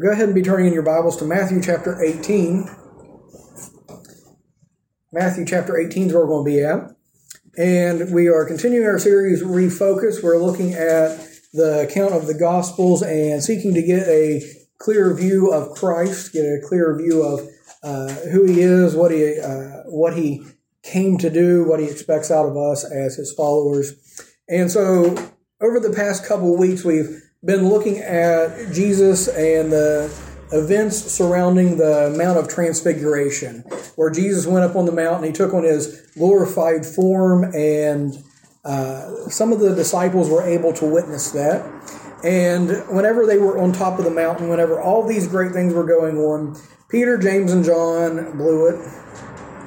go ahead and be turning in your Bibles to Matthew chapter 18. Matthew chapter 18 is where we're going to be at. And we are continuing our series, Refocus. We're looking at the account of the Gospels and seeking to get a clear view of Christ, get a clear view of uh, who he is, what he, uh, what he came to do, what he expects out of us as his followers. And so over the past couple weeks, we've been looking at Jesus and the events surrounding the Mount of Transfiguration, where Jesus went up on the mountain, he took on his glorified form, and uh, some of the disciples were able to witness that. And whenever they were on top of the mountain, whenever all these great things were going on, Peter, James, and John blew it,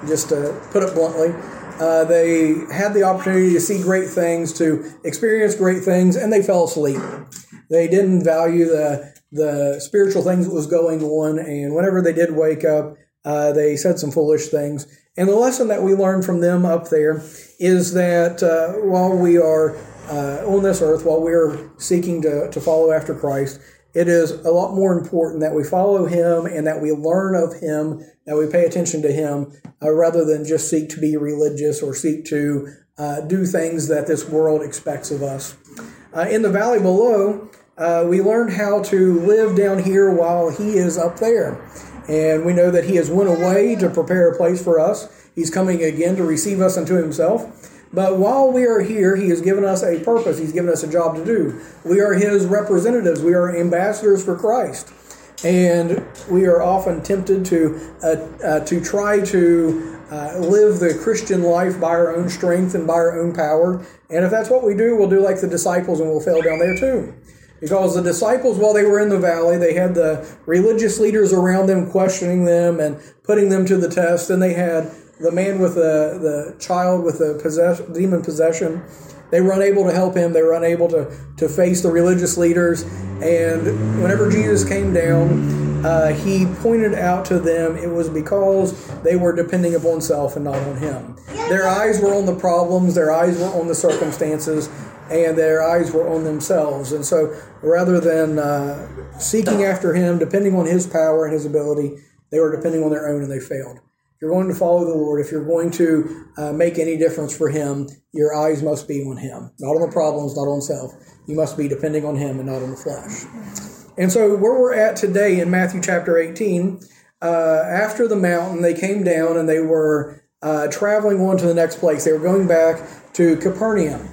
just to put it bluntly. Uh, they had the opportunity to see great things, to experience great things, and they fell asleep. They didn't value the the spiritual things that was going on, and whenever they did wake up, uh, they said some foolish things. And the lesson that we learned from them up there is that uh, while we are uh, on this earth, while we are seeking to, to follow after Christ, it is a lot more important that we follow Him and that we learn of Him, that we pay attention to Him, uh, rather than just seek to be religious or seek to uh, do things that this world expects of us. Uh, in the valley below, uh, we learned how to live down here while he is up there. And we know that he has went away to prepare a place for us. He's coming again to receive us unto himself. But while we are here, he has given us a purpose. He's given us a job to do. We are his representatives. We are ambassadors for Christ. And we are often tempted to, uh, uh, to try to uh, live the Christian life by our own strength and by our own power. And if that's what we do, we'll do like the disciples and we'll fail down there too. Because the disciples, while they were in the valley, they had the religious leaders around them questioning them and putting them to the test. And they had the man with the, the child with the possess, demon possession. They were unable to help him. They were unable to, to face the religious leaders. And whenever Jesus came down, uh, he pointed out to them it was because they were depending upon self and not on him. Their eyes were on the problems, their eyes were on the circumstances, and their eyes were on themselves. And so rather than uh, seeking after him, depending on his power and his ability, they were depending on their own and they failed. If you're going to follow the Lord, if you're going to uh, make any difference for him, your eyes must be on him, not on the problems, not on self. You must be depending on him and not on the flesh. And so, where we're at today in Matthew chapter 18, uh, after the mountain, they came down and they were uh, traveling on to the next place. They were going back to Capernaum.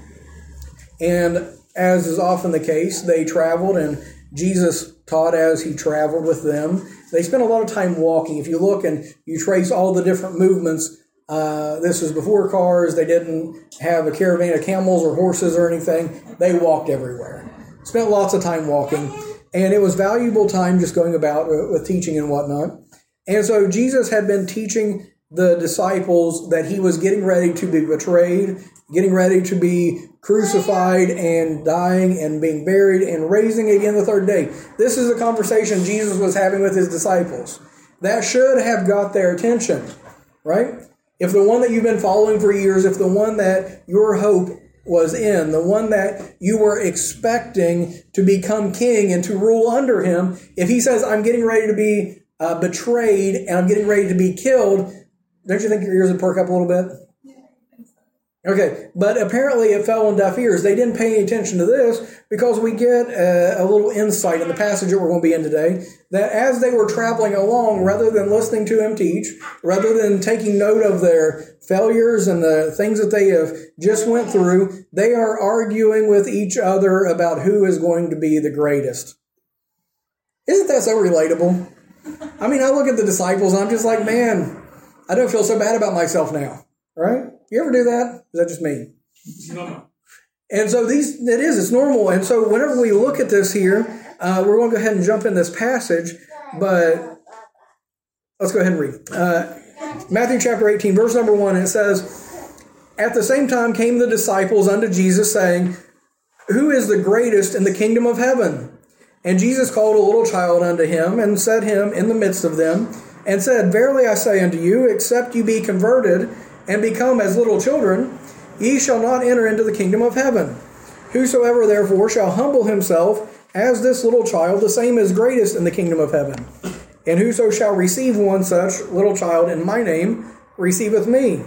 And as is often the case, they traveled and Jesus taught as he traveled with them. They spent a lot of time walking. If you look and you trace all the different movements, uh, this was before cars. They didn't have a caravan of camels or horses or anything. They walked everywhere. Spent lots of time walking. And it was valuable time just going about uh, with teaching and whatnot. And so Jesus had been teaching the disciples that he was getting ready to be betrayed, getting ready to be crucified and dying and being buried and raising again the third day. This is a conversation Jesus was having with his disciples. That should have got their attention, right? If the one that you've been following for years, if the one that your hope was in, the one that you were expecting to become king and to rule under him, if he says, I'm getting ready to be uh, betrayed and I'm getting ready to be killed, don't you think your ears would perk up a little bit? Okay, but apparently it fell on deaf ears. They didn't pay any attention to this because we get a, a, little insight in the passage that we're going to be in today that as they were traveling along, rather than listening to him teach, rather than taking note of their failures and the things that they have just went through, they are arguing with each other about who is going to be the greatest. Isn't that so relatable? I mean, I look at the disciples and I'm just like, man, I don't feel so bad about myself now, right? You ever do that? Is that just me? No. And so these, it is, it's normal. And so whenever we look at this here, uh, we're going to go ahead and jump in this passage, but let's go ahead and read. Uh, Matthew chapter 18, verse number 1, it says, At the same time came the disciples unto Jesus, saying, Who is the greatest in the kingdom of heaven? And Jesus called a little child unto him, and set him in the midst of them, and said, Verily I say unto you, except you be converted, and become as little children, ye shall not enter into the kingdom of heaven. Whosoever therefore shall humble himself as this little child, the same is greatest in the kingdom of heaven. And whoso shall receive one such little child in my name receiveth me.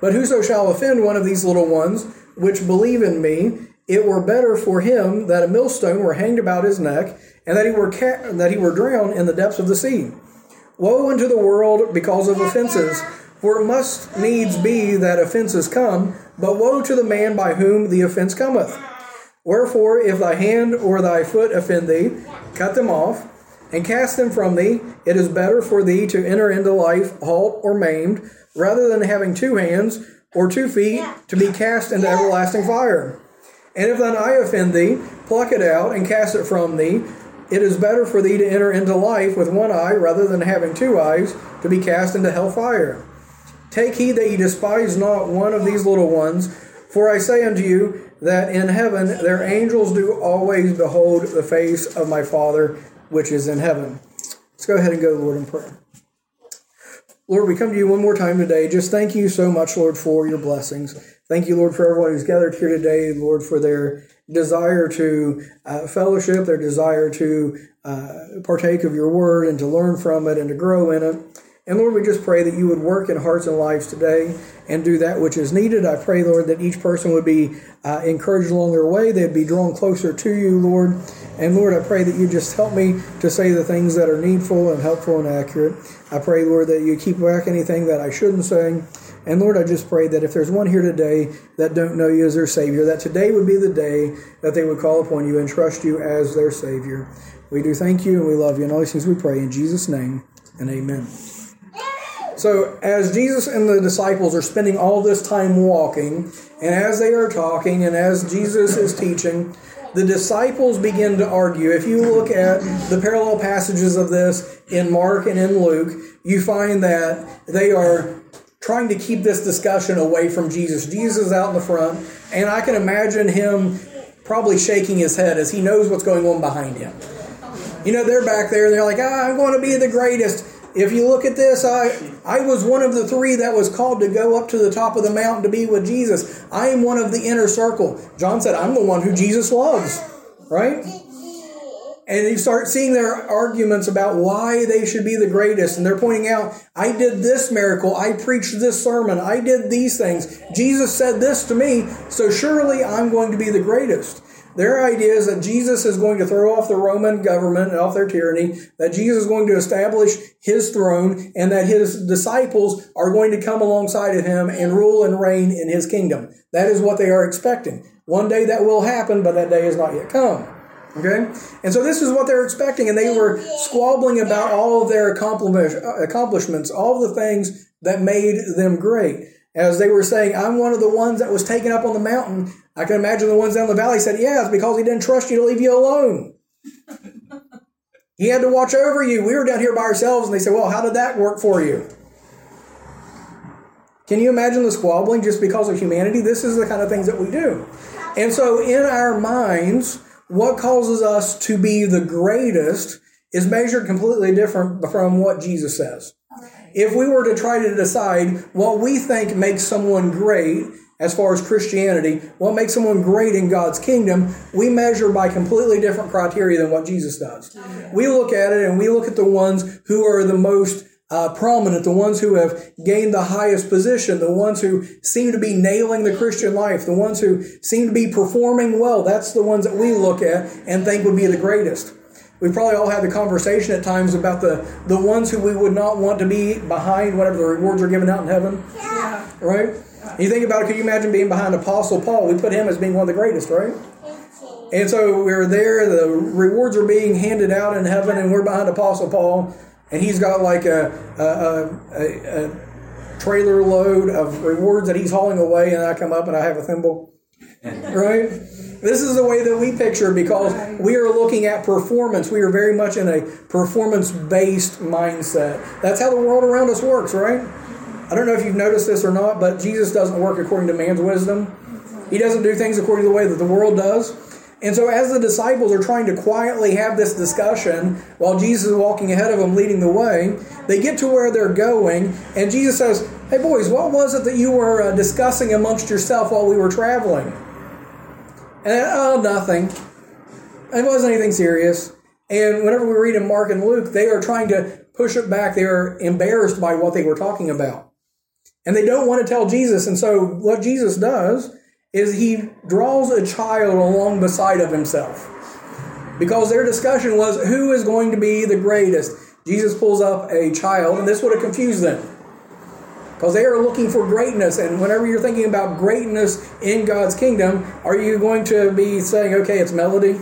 But whoso shall offend one of these little ones, which believe in me, it were better for him that a millstone were hanged about his neck, and that he were ca- that he were drowned in the depths of the sea. Woe unto the world because of offenses, for it must needs be that offenses come, but woe to the man by whom the offense cometh. Wherefore, if thy hand or thy foot offend thee, cut them off, and cast them from thee. It is better for thee to enter into life halt or maimed, rather than having two hands or two feet to be cast into everlasting fire. And if thine eye offend thee, pluck it out and cast it from thee. It is better for thee to enter into life with one eye rather than having two eyes to be cast into hell fire. Take heed that ye despise not one of these little ones, for I say unto you that in heaven their angels do always behold the face of my Father which is in heaven. Let's go ahead and go to the Lord in prayer. Lord, we come to you one more time today. Just thank you so much, Lord, for your blessings. Thank you, Lord, for everyone who's gathered here today, Lord, for their desire to uh, fellowship, their desire to uh, partake of your word and to learn from it and to grow in it. And Lord, we just pray that you would work in hearts and lives today and do that which is needed. I pray, Lord, that each person would be uh, encouraged along their way. They'd be drawn closer to you, Lord. And Lord, I pray that you just help me to say the things that are needful and helpful and accurate. I pray, Lord, that you keep back anything that I shouldn't say. And Lord, I just pray that if there's one here today that don't know you as their Savior, that today would be the day that they would call upon you and trust you as their Savior. We do thank you and we love you. And all these things we pray in Jesus' name and amen. So, as Jesus and the disciples are spending all this time walking, and as they are talking, and as Jesus is teaching, the disciples begin to argue. If you look at the parallel passages of this in Mark and in Luke, you find that they are trying to keep this discussion away from Jesus. Jesus is out in the front, and I can imagine him probably shaking his head as he knows what's going on behind him. You know, they're back there and they're like, ah, I'm going to be the greatest. If you look at this, I, I was one of the three that was called to go up to the top of the mountain to be with Jesus. I am one of the inner circle. John said, I'm the one who Jesus loves, right? And you start seeing their arguments about why they should be the greatest. And they're pointing out, I did this miracle. I preached this sermon. I did these things. Jesus said this to me. So surely I'm going to be the greatest. Their idea is that Jesus is going to throw off the Roman government and off their tyranny, that Jesus is going to establish his throne, and that his disciples are going to come alongside of him and rule and reign in his kingdom. That is what they are expecting. One day that will happen, but that day has not yet come. Okay? And so this is what they're expecting, and they were squabbling about all of their accomplishments, all the things that made them great. As they were saying, I'm one of the ones that was taken up on the mountain I can imagine the ones down the valley said, Yeah, it's because he didn't trust you to leave you alone. he had to watch over you. We were down here by ourselves, and they said, Well, how did that work for you? Can you imagine the squabbling just because of humanity? This is the kind of things that we do. And so, in our minds, what causes us to be the greatest is measured completely different from what Jesus says. If we were to try to decide what we think makes someone great, as far as Christianity, what makes someone great in God's kingdom, we measure by completely different criteria than what Jesus does. We look at it and we look at the ones who are the most uh, prominent, the ones who have gained the highest position, the ones who seem to be nailing the Christian life, the ones who seem to be performing well. That's the ones that we look at and think would be the greatest. We probably all had the conversation at times about the, the ones who we would not want to be behind whatever the rewards are given out in heaven. Yeah. Right? You think about it, could you imagine being behind Apostle Paul? We put him as being one of the greatest, right? And so we're there, the rewards are being handed out in heaven, and we're behind Apostle Paul, and he's got like a, a, a, a trailer load of rewards that he's hauling away, and I come up and I have a thimble, right? This is the way that we picture because we are looking at performance. We are very much in a performance based mindset. That's how the world around us works, right? I don't know if you've noticed this or not, but Jesus doesn't work according to man's wisdom. He doesn't do things according to the way that the world does. And so, as the disciples are trying to quietly have this discussion while Jesus is walking ahead of them, leading the way, they get to where they're going, and Jesus says, Hey, boys, what was it that you were uh, discussing amongst yourself while we were traveling? And, oh, nothing. It wasn't anything serious. And whenever we read in Mark and Luke, they are trying to push it back. They are embarrassed by what they were talking about. And they don't want to tell Jesus. And so what Jesus does is he draws a child along beside of himself. Because their discussion was who is going to be the greatest. Jesus pulls up a child, and this would have confused them. Because they are looking for greatness. And whenever you're thinking about greatness in God's kingdom, are you going to be saying, okay, it's melody?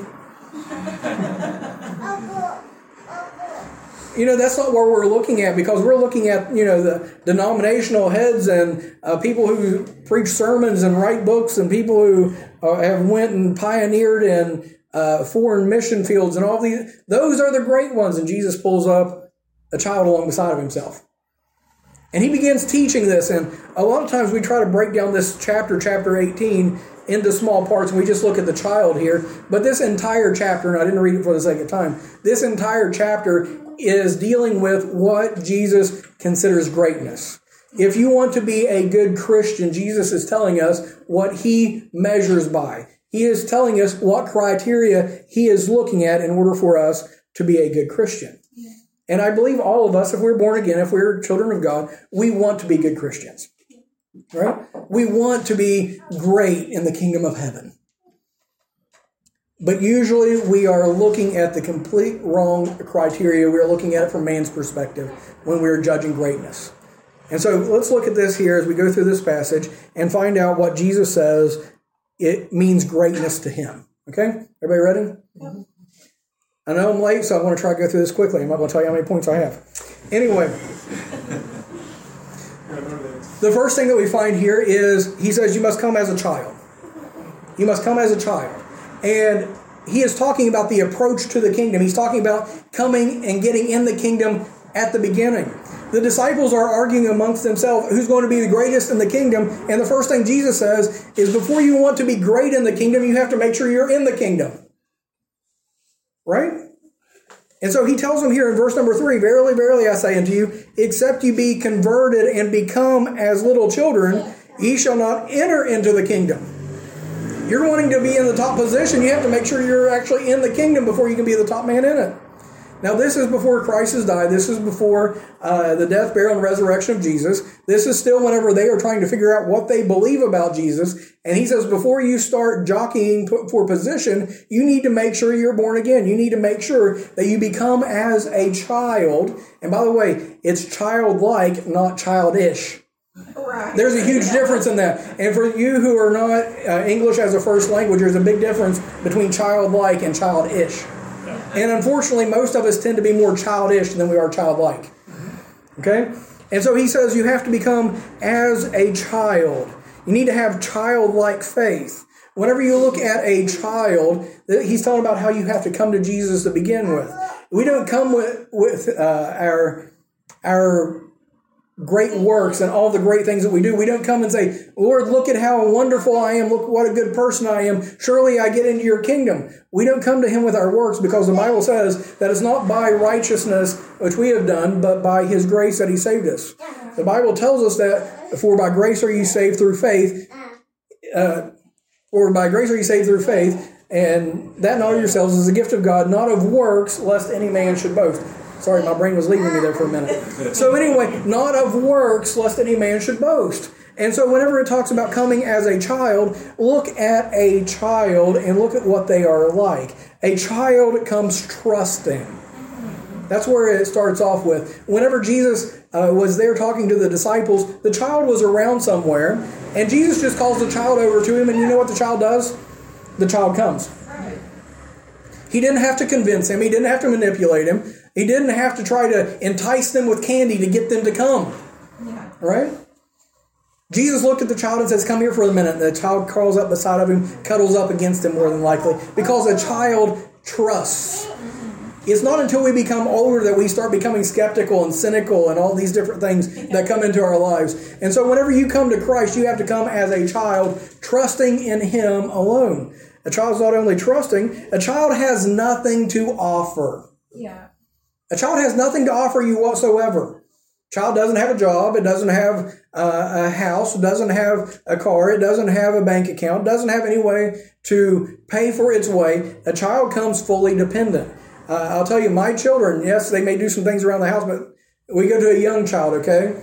You know that's not where we're looking at because we're looking at you know the denominational heads and uh, people who preach sermons and write books and people who uh, have went and pioneered in uh, foreign mission fields and all these those are the great ones. And jesus pulls up a child along beside of himself. And he begins teaching this. And a lot of times we try to break down this chapter chapter 18 into small parts. And we just look at the child here. But this entire chapter and i didn't read it for the sake of time this entire chapter is dealing with what Jesus considers greatness. If you want to be a good Christian, Jesus is telling us what he measures by. He is telling us what criteria he is looking at in order for us to be a good Christian. And I believe all of us, if we're born again, if we're children of God, we want to be good Christians. Right? We want to be great in the kingdom of heaven. But usually we are looking at the complete wrong criteria. We're looking at it from man's perspective when we're judging greatness. And so let's look at this here as we go through this passage and find out what Jesus says it means greatness to him. Okay? Everybody ready? I know I'm late, so I want to try to go through this quickly. I'm not going to tell you how many points I have. Anyway, the first thing that we find here is he says, You must come as a child. You must come as a child. And he is talking about the approach to the kingdom. He's talking about coming and getting in the kingdom at the beginning. The disciples are arguing amongst themselves who's going to be the greatest in the kingdom. And the first thing Jesus says is before you want to be great in the kingdom, you have to make sure you're in the kingdom. Right? And so he tells them here in verse number three Verily, verily, I say unto you, except you be converted and become as little children, ye shall not enter into the kingdom you're wanting to be in the top position, you have to make sure you're actually in the kingdom before you can be the top man in it. Now, this is before Christ has died. This is before uh, the death, burial, and resurrection of Jesus. This is still whenever they are trying to figure out what they believe about Jesus. And he says, before you start jockeying for position, you need to make sure you're born again. You need to make sure that you become as a child. And by the way, it's childlike, not childish. Right. There's a huge difference in that. And for you who are not uh, English as a first language, there's a big difference between childlike and childish. And unfortunately, most of us tend to be more childish than we are childlike. Okay? And so he says you have to become as a child. You need to have childlike faith. Whenever you look at a child, he's talking about how you have to come to Jesus to begin with. We don't come with, with uh, our, our great works and all the great things that we do. We don't come and say, Lord, look at how wonderful I am. Look what a good person I am. Surely I get into your kingdom. We don't come to him with our works because the Bible says that it's not by righteousness which we have done, but by his grace that he saved us. The Bible tells us that for by grace are you saved through faith, uh, or by grace are you saved through faith, and that not of yourselves is a gift of God, not of works, lest any man should boast. Sorry, my brain was leaving me there for a minute. So, anyway, not of works, lest any man should boast. And so, whenever it talks about coming as a child, look at a child and look at what they are like. A child comes trusting. That's where it starts off with. Whenever Jesus uh, was there talking to the disciples, the child was around somewhere, and Jesus just calls the child over to him, and you know what the child does? The child comes. He didn't have to convince him, he didn't have to manipulate him. He didn't have to try to entice them with candy to get them to come. Yeah. Right? Jesus looked at the child and says, Come here for a minute. And the child crawls up beside of him, cuddles up against him more than likely, because a child trusts. It's not until we become older that we start becoming skeptical and cynical and all these different things that come into our lives. And so, whenever you come to Christ, you have to come as a child, trusting in Him alone. A child's not only trusting, a child has nothing to offer. Yeah. A child has nothing to offer you whatsoever. Child doesn't have a job. It doesn't have uh, a house. It doesn't have a car. It doesn't have a bank account. It doesn't have any way to pay for its way. A child comes fully dependent. Uh, I'll tell you, my children, yes, they may do some things around the house, but we go to a young child, okay?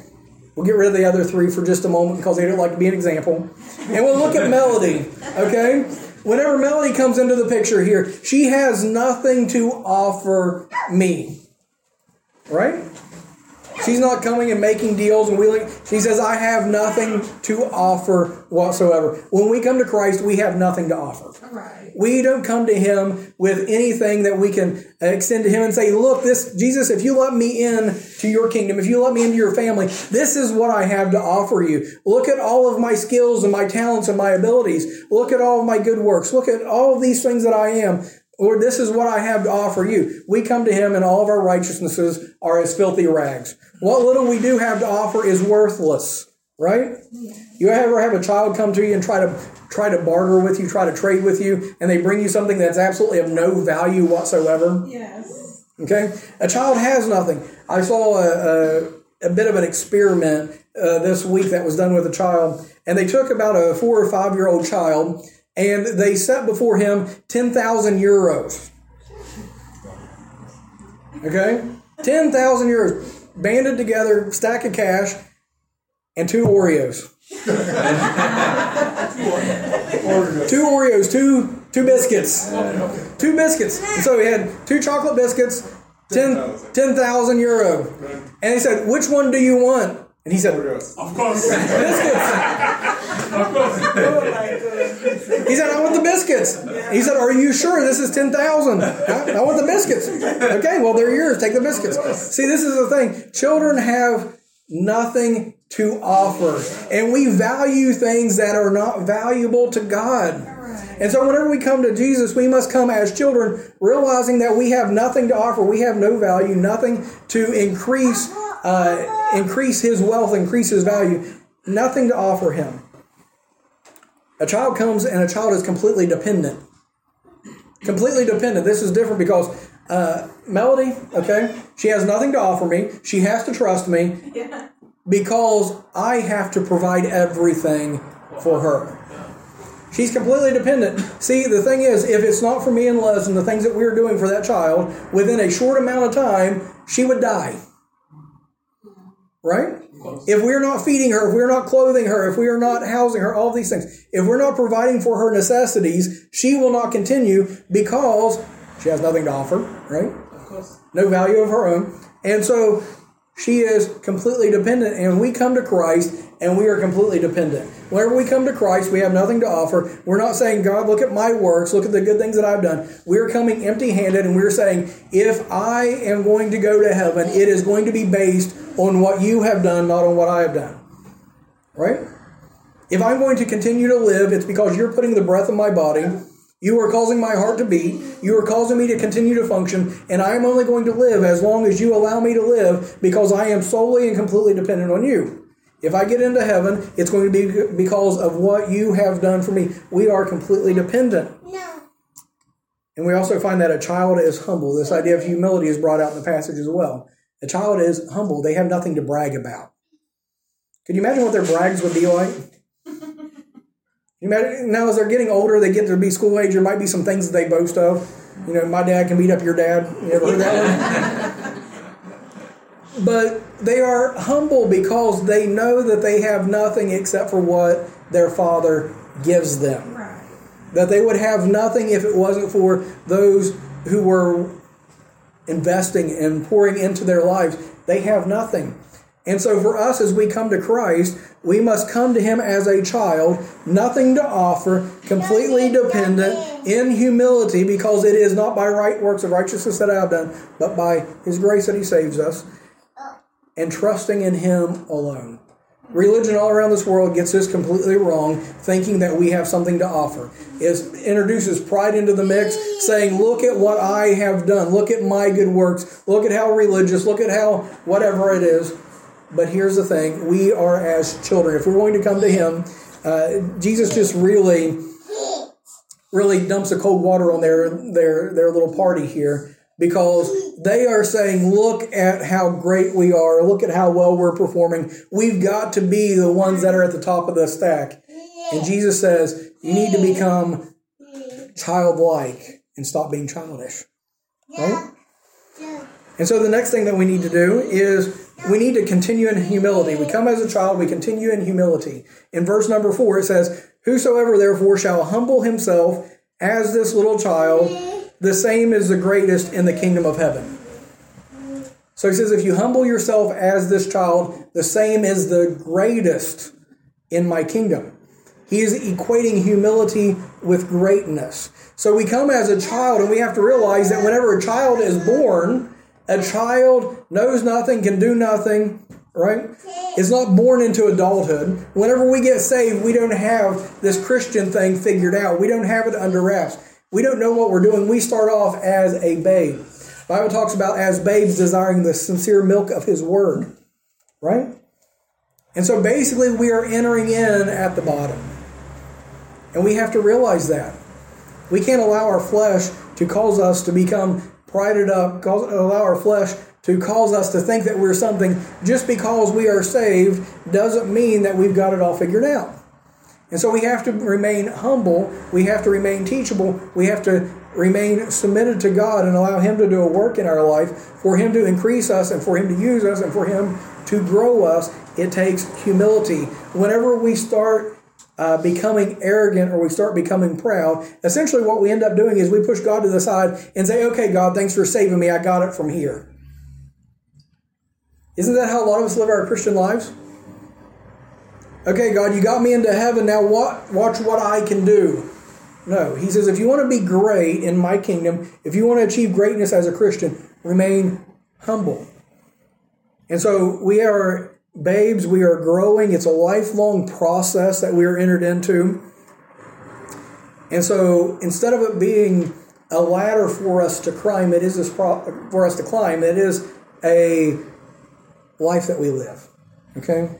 We'll get rid of the other three for just a moment because they don't like to be an example. And we'll look at Melody, okay? Whenever Melody comes into the picture here, she has nothing to offer me. Right? She's not coming and making deals and wheeling. She says, I have nothing to offer whatsoever. When we come to Christ, we have nothing to offer. Right. We don't come to Him with anything that we can extend to Him and say, Look, this, Jesus, if you let me in to your kingdom, if you let me into your family, this is what I have to offer you. Look at all of my skills and my talents and my abilities. Look at all of my good works. Look at all of these things that I am. Lord, this is what I have to offer you. We come to him and all of our righteousnesses are as filthy rags. What little we do have to offer is worthless, right? You ever have a child come to you and try to try to barter with you, try to trade with you, and they bring you something that's absolutely of no value whatsoever? Yes. Okay? A child has nothing. I saw a, a, a bit of an experiment uh, this week that was done with a child, and they took about a four or five year old child and they set before him 10,000 euros. Okay? 10,000 euros. Banded together, stack of cash, and two Oreos. two Oreos, two two biscuits. Two biscuits. And so he had two chocolate biscuits, 10,000 10, euro. And he said, Which one do you want? And he said, Of course. Biscuits. of course. Oh he said, I want the biscuits. He said, Are you sure this is 10,000? I want the biscuits. Okay, well, they're yours. Take the biscuits. See, this is the thing. Children have nothing to offer. And we value things that are not valuable to God. And so, whenever we come to Jesus, we must come as children, realizing that we have nothing to offer. We have no value, nothing to increase uh, increase his wealth, increase his value, nothing to offer him. A child comes and a child is completely dependent. Completely dependent. This is different because uh, Melody, okay, she has nothing to offer me. She has to trust me yeah. because I have to provide everything for her. She's completely dependent. See, the thing is, if it's not for me and Les and the things that we're doing for that child, within a short amount of time, she would die right? If we're not feeding her, if we're not clothing her, if we are not housing her, all these things, if we're not providing for her necessities, she will not continue because she has nothing to offer, right? Of course. No value of her own. And so she is completely dependent, and we come to Christ and we are completely dependent. Whenever we come to Christ, we have nothing to offer. We're not saying, God, look at my works, look at the good things that I've done. We're coming empty handed, and we're saying, if I am going to go to heaven, it is going to be based on what you have done, not on what I have done. Right? If I'm going to continue to live, it's because you're putting the breath in my body you are causing my heart to beat. You are causing me to continue to function, and I am only going to live as long as you allow me to live because I am solely and completely dependent on you. If I get into heaven, it's going to be because of what you have done for me. We are completely dependent. No. And we also find that a child is humble. This idea of humility is brought out in the passage as well. A child is humble. They have nothing to brag about. Can you imagine what their brags would be like? Now, as they're getting older, they get to be school age. There might be some things that they boast of. You know, my dad can beat up your dad. You ever heard that one? but they are humble because they know that they have nothing except for what their father gives them. Right. That they would have nothing if it wasn't for those who were investing and pouring into their lives. They have nothing. And so for us, as we come to Christ, we must come to Him as a child, nothing to offer, completely dependent, in humility, because it is not by right works of righteousness that I have done, but by His grace that He saves us, and trusting in Him alone. Religion all around this world gets this completely wrong, thinking that we have something to offer. It introduces pride into the mix, saying, Look at what I have done. Look at my good works. Look at how religious. Look at how whatever it is. But here's the thing we are as children. If we're going to come to Him, uh, Jesus just really, really dumps a cold water on their, their, their little party here because they are saying, look at how great we are. Look at how well we're performing. We've got to be the ones that are at the top of the stack. And Jesus says, you need to become childlike and stop being childish. Right? And so the next thing that we need to do is we need to continue in humility. We come as a child, we continue in humility. In verse number four, it says, Whosoever therefore shall humble himself as this little child, the same is the greatest in the kingdom of heaven. So he says, if you humble yourself as this child, the same is the greatest in my kingdom. He is equating humility with greatness. So we come as a child and we have to realize that whenever a child is born, a child knows nothing, can do nothing, right? Is not born into adulthood. Whenever we get saved, we don't have this Christian thing figured out. We don't have it under wraps. We don't know what we're doing. We start off as a babe. The Bible talks about as babes desiring the sincere milk of his word, right? And so basically we are entering in at the bottom. And we have to realize that. We can't allow our flesh to cause us to become prided up, cause, allow our flesh to cause us to think that we're something just because we are saved doesn't mean that we've got it all figured out. And so we have to remain humble, we have to remain teachable, we have to remain submitted to God and allow Him to do a work in our life, for Him to increase us and for Him to use us and for Him to grow us. It takes humility. Whenever we start uh, becoming arrogant or we start becoming proud, essentially what we end up doing is we push God to the side and say, okay, God, thanks for saving me. I got it from here. Isn't that how a lot of us live our Christian lives? Okay, God, you got me into heaven. Now what watch what I can do. No, he says if you want to be great in my kingdom, if you want to achieve greatness as a Christian, remain humble. And so we are babes, we are growing. It's a lifelong process that we are entered into. And so instead of it being a ladder for us to climb, it is this pro- for us to climb. It is a life that we live. Okay?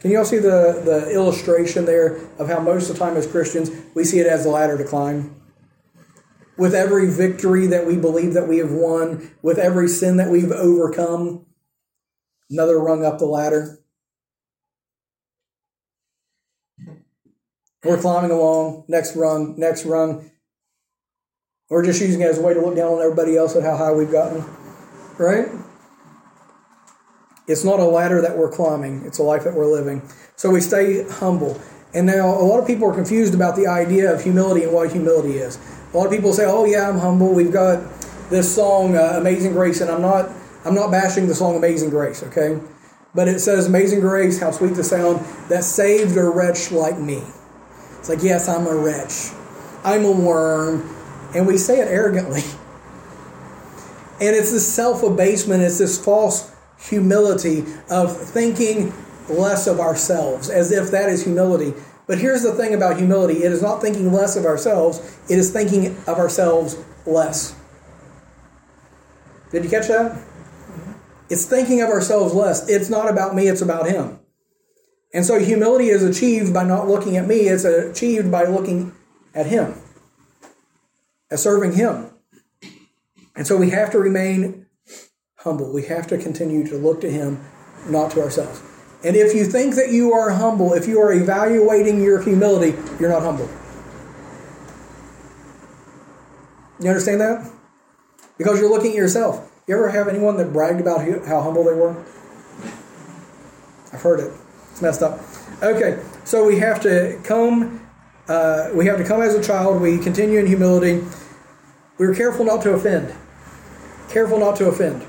Can you all see the, the illustration there of how most of the time as Christians we see it as a ladder to climb? With every victory that we believe that we have won, with every sin that we've overcome, another rung up the ladder. We're climbing along, next rung, next rung. We're just using it as a way to look down on everybody else at how high we've gotten. Right? It's not a ladder that we're climbing, it's a life that we're living. So we stay humble. And now a lot of people are confused about the idea of humility and what humility is. A lot of people say, "Oh yeah, I'm humble. We've got this song, uh, Amazing Grace," and I'm not I'm not bashing the song Amazing Grace, okay? But it says, Amazing Grace, how sweet the sound that saved a wretch like me. It's like, yes, I'm a wretch. I'm a worm. And we say it arrogantly. And it's this self abasement, it's this false humility of thinking less of ourselves, as if that is humility. But here's the thing about humility it is not thinking less of ourselves, it is thinking of ourselves less. Did you catch that? It's thinking of ourselves less. It's not about me, it's about Him. And so humility is achieved by not looking at me, it's achieved by looking at Him, as serving Him. And so we have to remain humble. We have to continue to look to Him, not to ourselves. And if you think that you are humble, if you are evaluating your humility, you're not humble. You understand that? Because you're looking at yourself. You ever have anyone that bragged about how humble they were? I've heard it. It's messed up. Okay, so we have to come. Uh, we have to come as a child. We continue in humility. We're careful not to offend. Careful not to offend.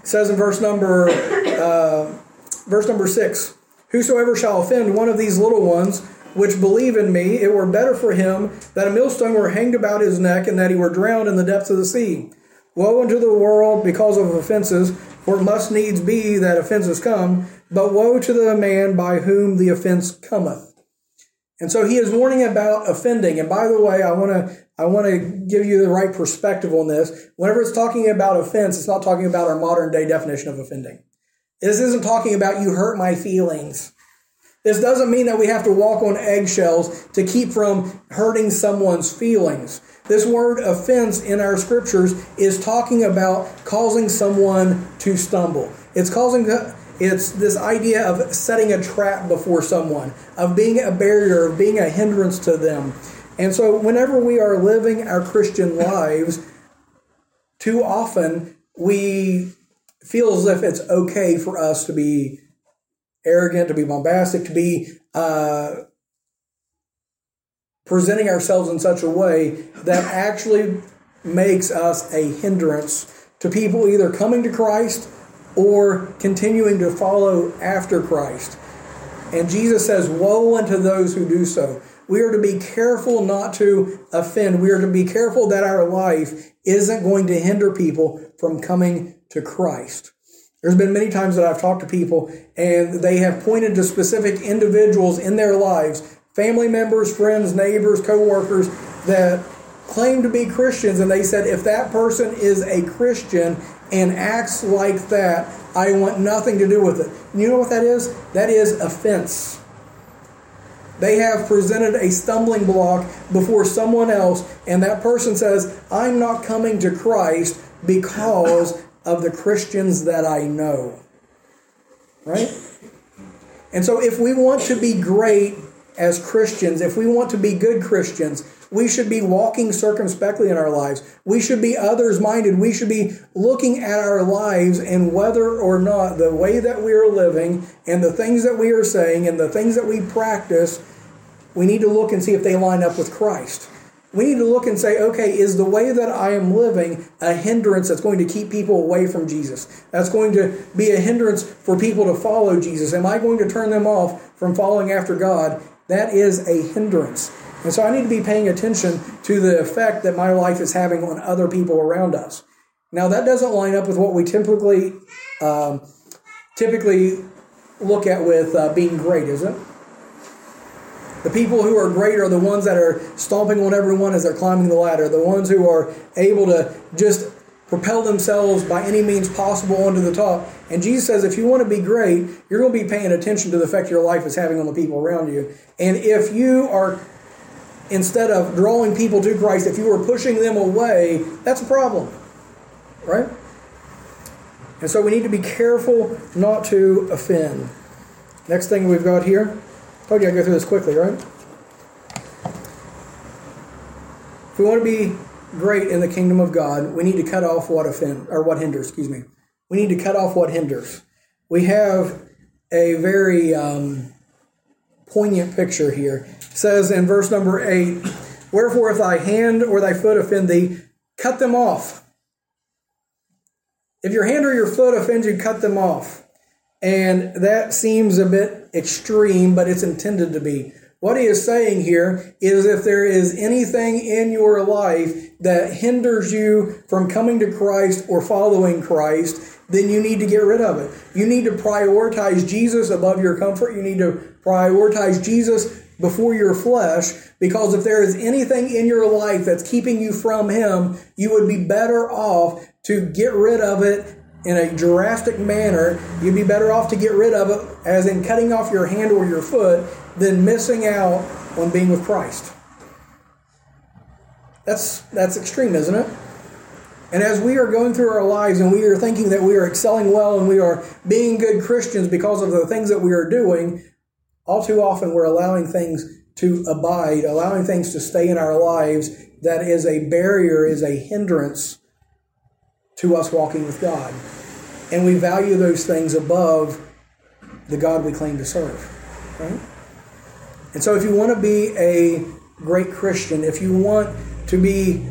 It says in verse number uh, verse number six, "Whosoever shall offend one of these little ones." Which believe in me, it were better for him that a millstone were hanged about his neck and that he were drowned in the depths of the sea. Woe unto the world because of offenses, for it must needs be that offenses come, but woe to the man by whom the offense cometh. And so he is warning about offending. And by the way, I want to I want to give you the right perspective on this. Whenever it's talking about offense, it's not talking about our modern day definition of offending. This isn't talking about you hurt my feelings. This doesn't mean that we have to walk on eggshells to keep from hurting someone's feelings. This word offense in our scriptures is talking about causing someone to stumble. It's causing it's this idea of setting a trap before someone, of being a barrier, of being a hindrance to them. And so whenever we are living our Christian lives, too often we feel as if it's okay for us to be arrogant, to be bombastic, to be uh, presenting ourselves in such a way that actually makes us a hindrance to people either coming to Christ or continuing to follow after Christ. And Jesus says, Woe unto those who do so. We are to be careful not to offend. We are to be careful that our life isn't going to hinder people from coming to Christ. There's been many times that I've talked to people and they have pointed to specific individuals in their lives, family members, friends, neighbors, coworkers that claim to be Christians and they said if that person is a Christian and acts like that, I want nothing to do with it. You know what that is? That is offense. They have presented a stumbling block before someone else, and that person says, I'm not coming to Christ because of the Christians that I know. Right? And so, if we want to be great as Christians, if we want to be good Christians, we should be walking circumspectly in our lives. We should be others minded. We should be looking at our lives and whether or not the way that we are living and the things that we are saying and the things that we practice, we need to look and see if they line up with Christ we need to look and say, okay, is the way that I am living a hindrance that's going to keep people away from Jesus? That's going to be a hindrance for people to follow Jesus? Am I going to turn them off from following after God? That is a hindrance. And so I need to be paying attention to the effect that my life is having on other people around us. Now that doesn't line up with what we typically um, typically look at with uh, being great, is it? The people who are great are the ones that are stomping on everyone as they're climbing the ladder, the ones who are able to just propel themselves by any means possible onto the top. And Jesus says, if you want to be great, you're going to be paying attention to the effect your life is having on the people around you. And if you are, instead of drawing people to Christ, if you are pushing them away, that's a problem. Right? And so we need to be careful not to offend. Next thing we've got here Told you I'd go through this quickly, right? If we want to be great in the kingdom of God, we need to cut off what offend or what hinders. Excuse me. We need to cut off what hinders. We have a very um, poignant picture here. It says in verse number eight, "Wherefore, if thy hand or thy foot offend thee, cut them off." If your hand or your foot offends you, cut them off. And that seems a bit extreme, but it's intended to be. What he is saying here is if there is anything in your life that hinders you from coming to Christ or following Christ, then you need to get rid of it. You need to prioritize Jesus above your comfort. You need to prioritize Jesus before your flesh because if there is anything in your life that's keeping you from Him, you would be better off to get rid of it in a drastic manner, you'd be better off to get rid of it, as in cutting off your hand or your foot, than missing out on being with Christ. That's that's extreme, isn't it? And as we are going through our lives and we are thinking that we are excelling well and we are being good Christians because of the things that we are doing, all too often we're allowing things to abide, allowing things to stay in our lives that is a barrier, is a hindrance to us walking with God. And we value those things above the God we claim to serve. Right? And so if you want to be a great Christian, if you want to be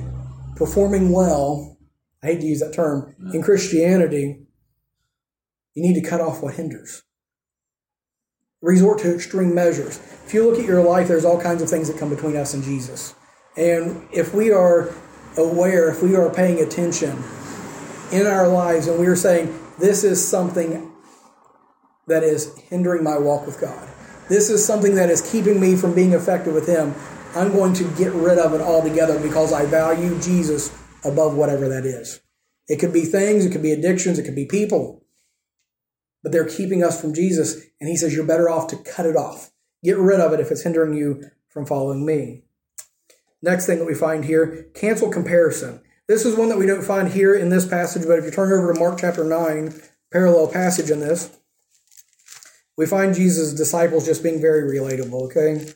performing well, I hate to use that term, in Christianity, you need to cut off what hinders. Resort to extreme measures. If you look at your life, there's all kinds of things that come between us and Jesus. And if we are aware, if we are paying attention, in our lives and we are saying, this is something that is hindering my walk with God. This is something that is keeping me from being effective with Him. I'm going to get rid of it altogether because I value Jesus above whatever that is. It could be things, it could be addictions, it could be people. but they're keeping us from Jesus. And he says, You're better off to cut it off. Get rid of it if it's hindering you from following me. Next thing that we find here cancel comparison. This is one that we don't find here in this passage, but if you turn over to Mark chapter 9, parallel passage in this, we find Jesus' disciples just being very relatable, okay?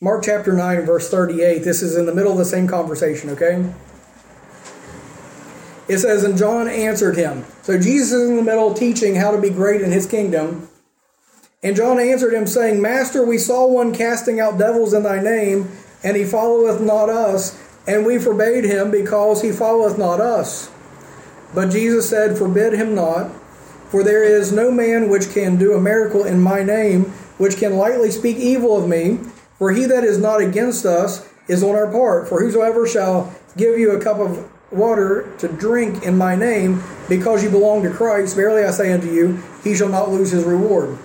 Mark chapter 9, verse 38, this is in the middle of the same conversation, okay? It says, And John answered him. So Jesus is in the middle teaching how to be great in his kingdom. And John answered him, saying, Master, we saw one casting out devils in thy name, and he followeth not us, and we forbade him because he followeth not us. But Jesus said, Forbid him not, for there is no man which can do a miracle in my name, which can lightly speak evil of me. For he that is not against us is on our part. For whosoever shall give you a cup of water to drink in my name, because you belong to Christ, verily I say unto you, he shall not lose his reward.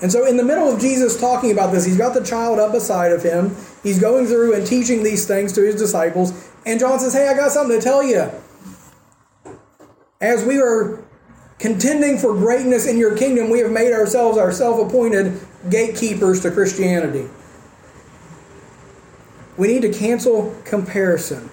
And so, in the middle of Jesus talking about this, he's got the child up beside of him. He's going through and teaching these things to his disciples. And John says, Hey, I got something to tell you. As we are contending for greatness in your kingdom, we have made ourselves our self appointed gatekeepers to Christianity. We need to cancel comparison.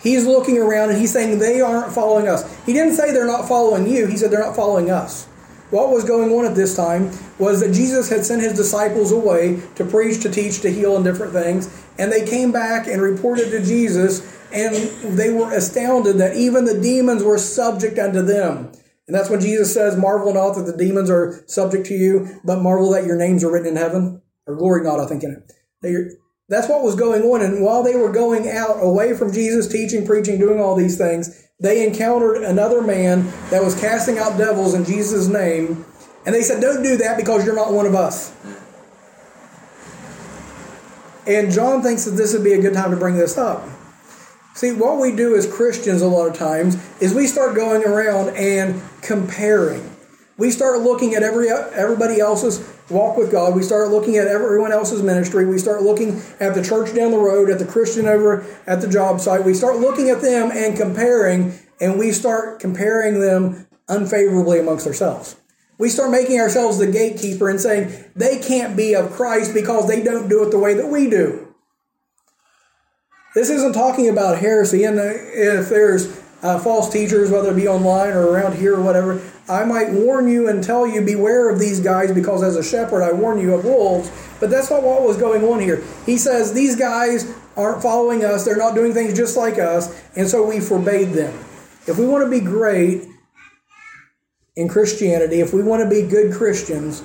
He's looking around and he's saying they aren't following us. He didn't say they're not following you, he said they're not following us. What was going on at this time was that Jesus had sent his disciples away to preach, to teach, to heal, and different things. And they came back and reported to Jesus, and they were astounded that even the demons were subject unto them. And that's when Jesus says, Marvel not that the demons are subject to you, but marvel that your names are written in heaven. Or glory not, I think, in it. That's what was going on. And while they were going out away from Jesus, teaching, preaching, doing all these things, they encountered another man that was casting out devils in Jesus' name. And they said, Don't do that because you're not one of us. And John thinks that this would be a good time to bring this up. See, what we do as Christians a lot of times is we start going around and comparing. We start looking at every everybody else's walk with God. We start looking at everyone else's ministry. We start looking at the church down the road, at the Christian over at the job site. We start looking at them and comparing, and we start comparing them unfavorably amongst ourselves. We start making ourselves the gatekeeper and saying they can't be of Christ because they don't do it the way that we do. This isn't talking about heresy, and if there's uh, false teachers, whether it be online or around here or whatever, I might warn you and tell you, beware of these guys because as a shepherd, I warn you of wolves. But that's not what was going on here. He says these guys aren't following us, they're not doing things just like us, and so we forbade them. If we want to be great in Christianity, if we want to be good Christians,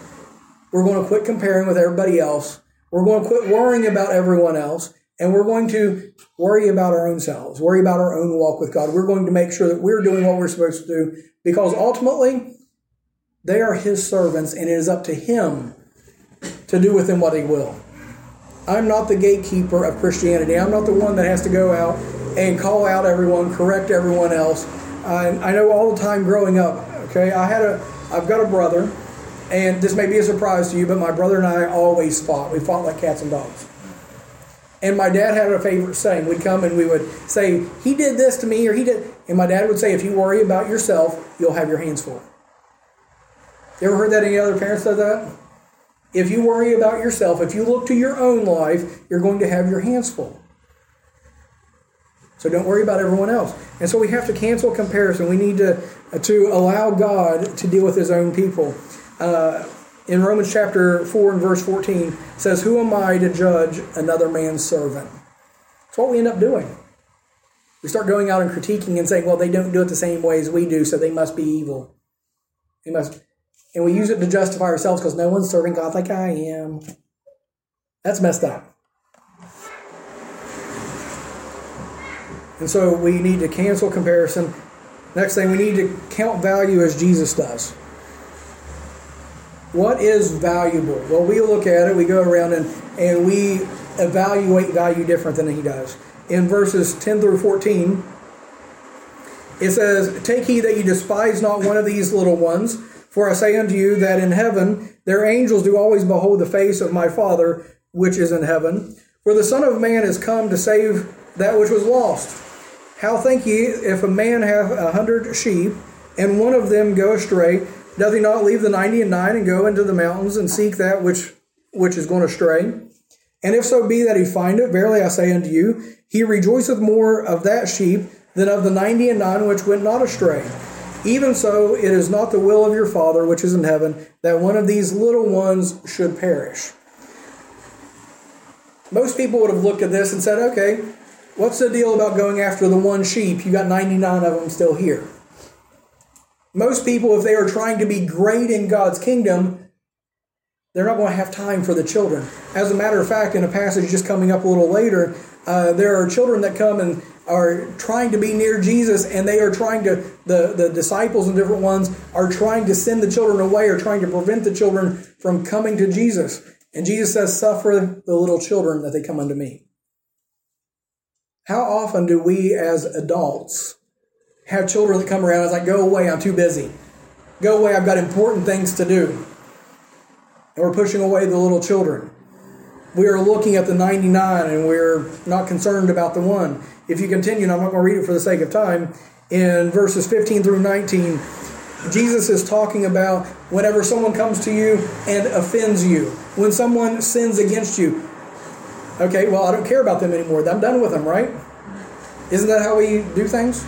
we're going to quit comparing with everybody else. We're going to quit worrying about everyone else. And we're going to worry about our own selves, worry about our own walk with God. We're going to make sure that we're doing what we're supposed to do because ultimately, they are His servants, and it is up to Him to do with them what He will. I'm not the gatekeeper of Christianity. I'm not the one that has to go out and call out everyone, correct everyone else. I, I know all the time growing up. Okay, I had a, I've got a brother, and this may be a surprise to you, but my brother and I always fought. We fought like cats and dogs. And my dad had a favorite saying. We'd come and we would say, He did this to me, or He did. And my dad would say, If you worry about yourself, you'll have your hands full. You ever heard that any other parents said that? If you worry about yourself, if you look to your own life, you're going to have your hands full. So don't worry about everyone else. And so we have to cancel comparison. We need to, to allow God to deal with his own people. Uh, in Romans chapter 4 and verse 14 says, Who am I to judge another man's servant? That's what we end up doing. We start going out and critiquing and saying, Well, they don't do it the same way as we do, so they must be evil. They must and we use it to justify ourselves because no one's serving God like I am. That's messed up. And so we need to cancel comparison. Next thing, we need to count value as Jesus does. What is valuable? Well, we look at it, we go around and, and we evaluate value different than he does. In verses 10 through 14, it says, Take heed that you despise not one of these little ones, for I say unto you that in heaven their angels do always behold the face of my Father which is in heaven. For the Son of Man is come to save that which was lost. How think ye if a man have a hundred sheep, and one of them go astray, doth he not leave the ninety and nine and go into the mountains and seek that which which is going astray? And if so be that he find it, verily I say unto you, he rejoiceth more of that sheep than of the ninety and nine which went not astray. Even so, it is not the will of your Father which is in heaven that one of these little ones should perish. Most people would have looked at this and said, okay, what's the deal about going after the one sheep? You got 99 of them still here. Most people, if they are trying to be great in God's kingdom, they're not going to have time for the children. As a matter of fact, in a passage just coming up a little later, uh, there are children that come and are trying to be near Jesus, and they are trying to, the, the disciples and different ones are trying to send the children away or trying to prevent the children from coming to Jesus. And Jesus says, Suffer the little children that they come unto me. How often do we as adults have children that come around I was like, Go away, I'm too busy. Go away, I've got important things to do. And we're pushing away the little children. We are looking at the 99 and we're not concerned about the one. If you continue, and I'm not going to read it for the sake of time, in verses 15 through 19, Jesus is talking about whenever someone comes to you and offends you, when someone sins against you. Okay, well, I don't care about them anymore. I'm done with them, right? Isn't that how we do things?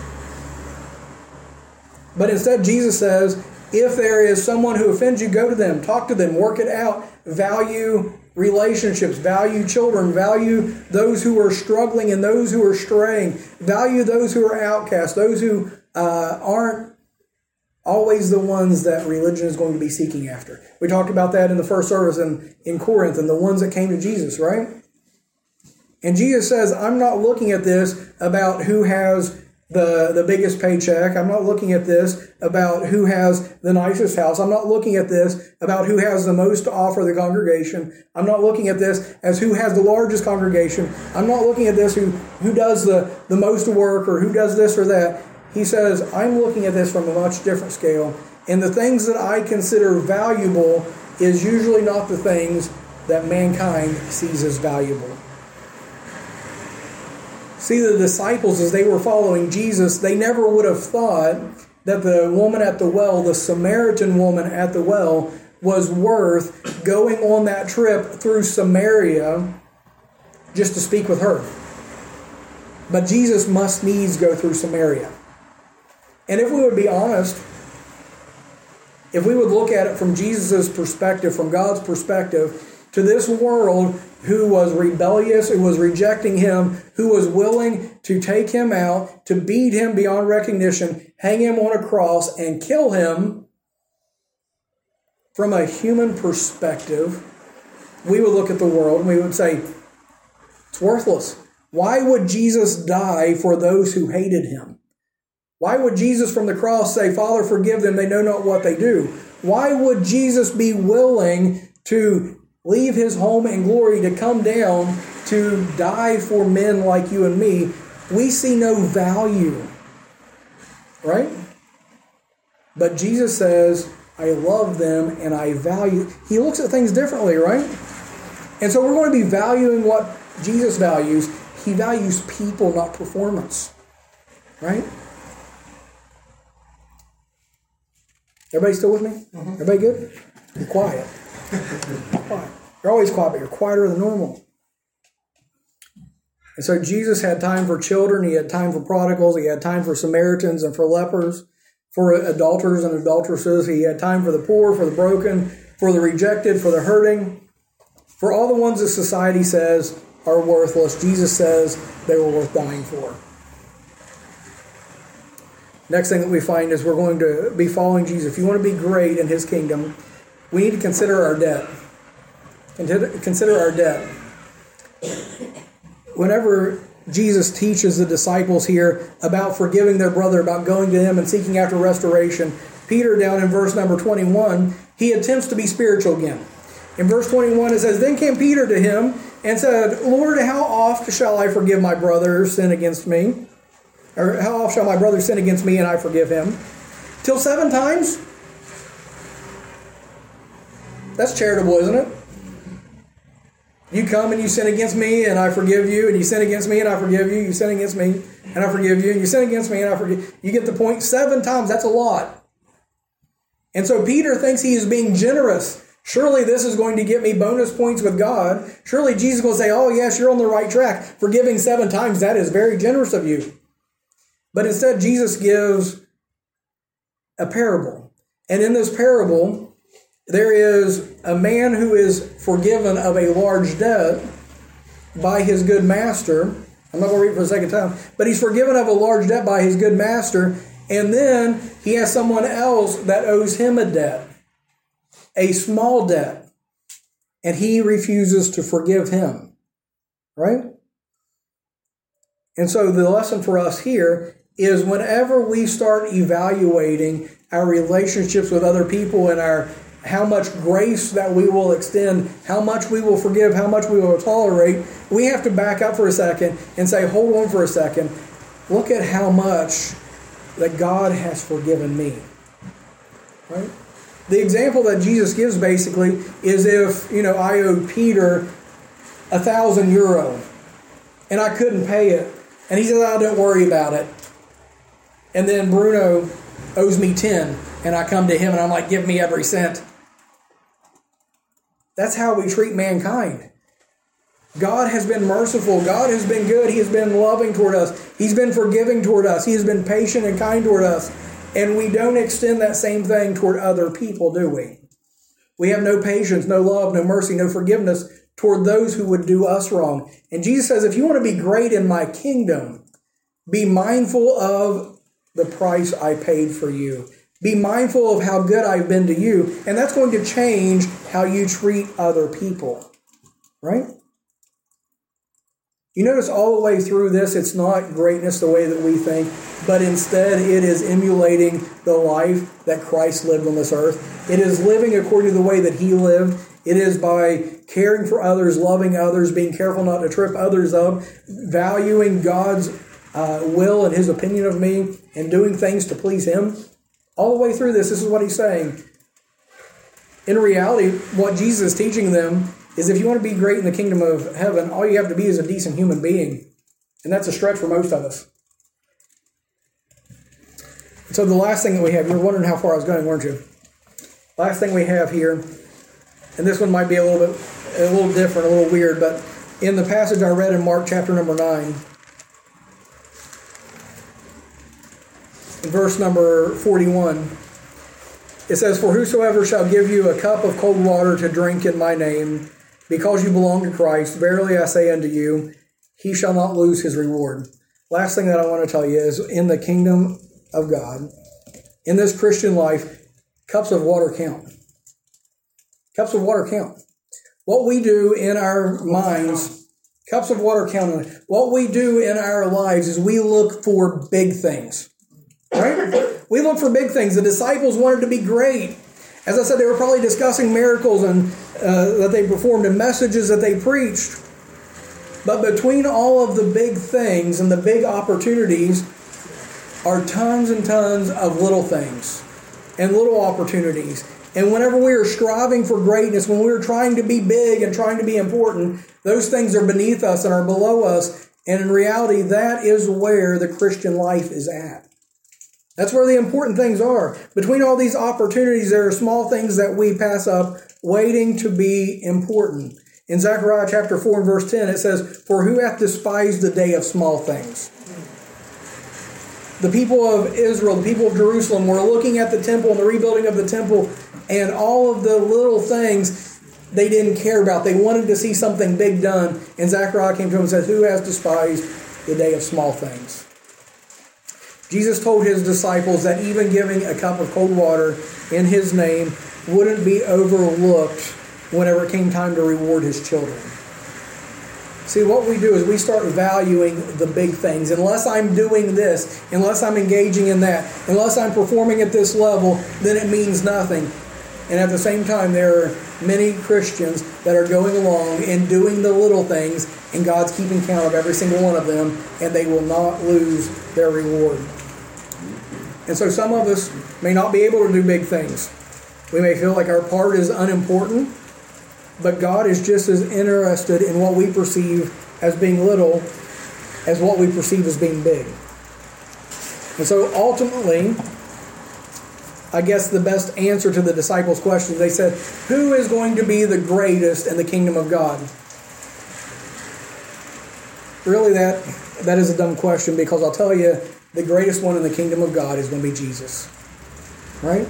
But instead, Jesus says, if there is someone who offends you, go to them, talk to them, work it out, value relationships, value children, value those who are struggling and those who are straying, value those who are outcast, those who uh, aren't always the ones that religion is going to be seeking after. We talked about that in the first service in, in Corinth and the ones that came to Jesus, right? And Jesus says, I'm not looking at this about who has the, the biggest paycheck. I'm not looking at this about who has the nicest house. I'm not looking at this about who has the most to offer the congregation. I'm not looking at this as who has the largest congregation. I'm not looking at this who, who does the, the most work or who does this or that. He says, I'm looking at this from a much different scale. And the things that I consider valuable is usually not the things that mankind sees as valuable. See, the disciples, as they were following Jesus, they never would have thought that the woman at the well, the Samaritan woman at the well, was worth going on that trip through Samaria just to speak with her. But Jesus must needs go through Samaria. And if we would be honest, if we would look at it from Jesus' perspective, from God's perspective, to this world who was rebellious, who was rejecting him, who was willing to take him out, to beat him beyond recognition, hang him on a cross, and kill him, from a human perspective, we would look at the world and we would say, it's worthless. Why would Jesus die for those who hated him? Why would Jesus from the cross say, Father, forgive them, they know not what they do? Why would Jesus be willing to leave his home and glory to come down to die for men like you and me? We see no value, right? But Jesus says, I love them and I value. He looks at things differently, right? And so we're going to be valuing what Jesus values. He values people, not performance, right? Everybody still with me? Mm-hmm. Everybody good? You're quiet. quiet. You're always quiet, but you're quieter than normal. And so Jesus had time for children, he had time for prodigals, he had time for Samaritans and for lepers, for adulterers and adulteresses, he had time for the poor, for the broken, for the rejected, for the hurting, for all the ones that society says are worthless. Jesus says they were worth dying for. Next thing that we find is we're going to be following Jesus. If you want to be great in his kingdom, we need to consider our debt. Consider our debt. Whenever Jesus teaches the disciples here about forgiving their brother, about going to him and seeking after restoration, Peter, down in verse number 21, he attempts to be spiritual again. In verse 21, it says, Then came Peter to him and said, Lord, how oft shall I forgive my brother sin against me? Or how oft shall my brother sin against me and I forgive him? Till seven times? That's charitable, isn't it? You come and you sin against me and I forgive you, and you sin against me and I forgive you, you sin against me and I forgive you, and you sin against me and I forgive you. You get the point seven times, that's a lot. And so Peter thinks he is being generous. Surely this is going to get me bonus points with God. Surely Jesus will say, Oh, yes, you're on the right track. Forgiving seven times, that is very generous of you. But instead, Jesus gives a parable. And in this parable, there is a man who is forgiven of a large debt by his good master. I'm not going to read it for the second time, but he's forgiven of a large debt by his good master, and then he has someone else that owes him a debt, a small debt, and he refuses to forgive him. Right? And so the lesson for us here is whenever we start evaluating our relationships with other people and our how much grace that we will extend, how much we will forgive, how much we will tolerate, we have to back up for a second and say, hold on for a second. Look at how much that God has forgiven me. Right? The example that Jesus gives basically is if, you know, I owed Peter a thousand euro and I couldn't pay it. And he says, oh, don't worry about it. And then Bruno owes me 10 and I come to him and I'm like, give me every cent. That's how we treat mankind. God has been merciful. God has been good. He has been loving toward us. He's been forgiving toward us. He has been patient and kind toward us. And we don't extend that same thing toward other people, do we? We have no patience, no love, no mercy, no forgiveness toward those who would do us wrong. And Jesus says, if you want to be great in my kingdom, be mindful of the price I paid for you. Be mindful of how good I've been to you. And that's going to change how you treat other people. Right? You notice all the way through this, it's not greatness the way that we think, but instead it is emulating the life that Christ lived on this earth. It is living according to the way that he lived. It is by caring for others, loving others, being careful not to trip others up, valuing God's uh, will and his opinion of me, and doing things to please him. All the way through this, this is what he's saying. In reality, what Jesus is teaching them is if you want to be great in the kingdom of heaven, all you have to be is a decent human being. And that's a stretch for most of us. So the last thing that we have, you're wondering how far I was going, weren't you? Last thing we have here, and this one might be a little bit a little different, a little weird, but in the passage I read in Mark chapter number nine, verse number 41, it says, For whosoever shall give you a cup of cold water to drink in my name, because you belong to Christ, verily I say unto you, he shall not lose his reward. Last thing that I want to tell you is in the kingdom of God, in this Christian life, cups of water count. Cups of water count. What we do in our minds, cups of water count. What we do in our lives is we look for big things. Right? We look for big things. The disciples wanted to be great. As I said, they were probably discussing miracles and uh, that they performed and messages that they preached. But between all of the big things and the big opportunities are tons and tons of little things and little opportunities. And whenever we are striving for greatness, when we're trying to be big and trying to be important, those things are beneath us and are below us. And in reality, that is where the Christian life is at. That's where the important things are. Between all these opportunities, there are small things that we pass up waiting to be important. In Zechariah chapter 4 and verse 10, it says, For who hath despised the day of small things? The people of Israel, the people of Jerusalem, were looking at the temple and the rebuilding of the temple, and all of the little things they didn't care about. They wanted to see something big done. And Zechariah came to him and said, Who has despised the day of small things? Jesus told his disciples that even giving a cup of cold water in his name wouldn't be overlooked whenever it came time to reward his children. See, what we do is we start valuing the big things. Unless I'm doing this, unless I'm engaging in that, unless I'm performing at this level, then it means nothing. And at the same time, there are many Christians that are going along and doing the little things, and God's keeping count of every single one of them, and they will not lose their reward. And so some of us may not be able to do big things. We may feel like our part is unimportant. but God is just as interested in what we perceive as being little as what we perceive as being big. And so ultimately, I guess the best answer to the disciples' question, they said, Who is going to be the greatest in the kingdom of God? Really, that, that is a dumb question because I'll tell you, the greatest one in the kingdom of God is going to be Jesus. Right?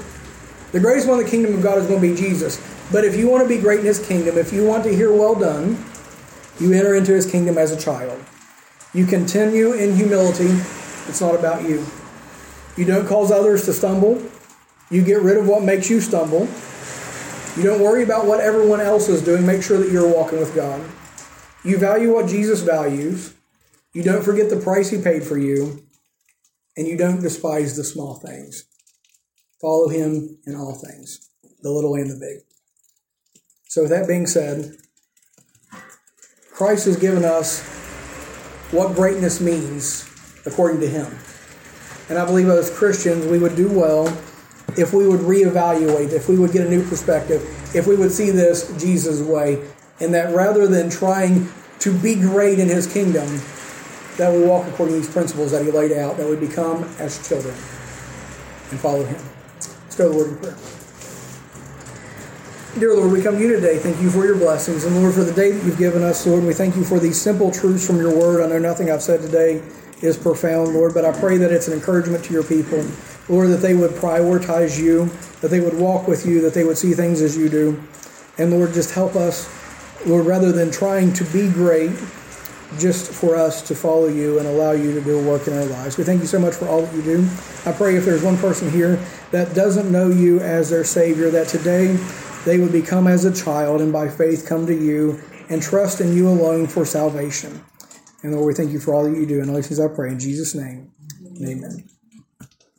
The greatest one in the kingdom of God is going to be Jesus. But if you want to be great in his kingdom, if you want to hear well done, you enter into his kingdom as a child. You continue in humility. It's not about you. You don't cause others to stumble. You get rid of what makes you stumble. You don't worry about what everyone else is doing. Make sure that you're walking with God. You value what Jesus values. You don't forget the price he paid for you. And you don't despise the small things. Follow him in all things, the little and the big. So, with that being said, Christ has given us what greatness means according to him. And I believe as Christians, we would do well if we would reevaluate, if we would get a new perspective, if we would see this Jesus' way, and that rather than trying to be great in his kingdom, that we walk according to these principles that he laid out, that we become as children and follow him. Let's go to the Lord in prayer. Dear Lord, we come to you today. Thank you for your blessings. And Lord, for the day that you've given us, Lord, we thank you for these simple truths from your word. I know nothing I've said today is profound, Lord, but I pray that it's an encouragement to your people. Lord, that they would prioritize you, that they would walk with you, that they would see things as you do. And Lord, just help us, Lord, rather than trying to be great, just for us to follow you and allow you to do a work in our lives. We thank you so much for all that you do. I pray if there's one person here that doesn't know you as their Savior, that today they would become as a child and by faith come to you and trust in you alone for salvation. And Lord, we thank you for all that you do. And all I pray in Jesus' name. Amen.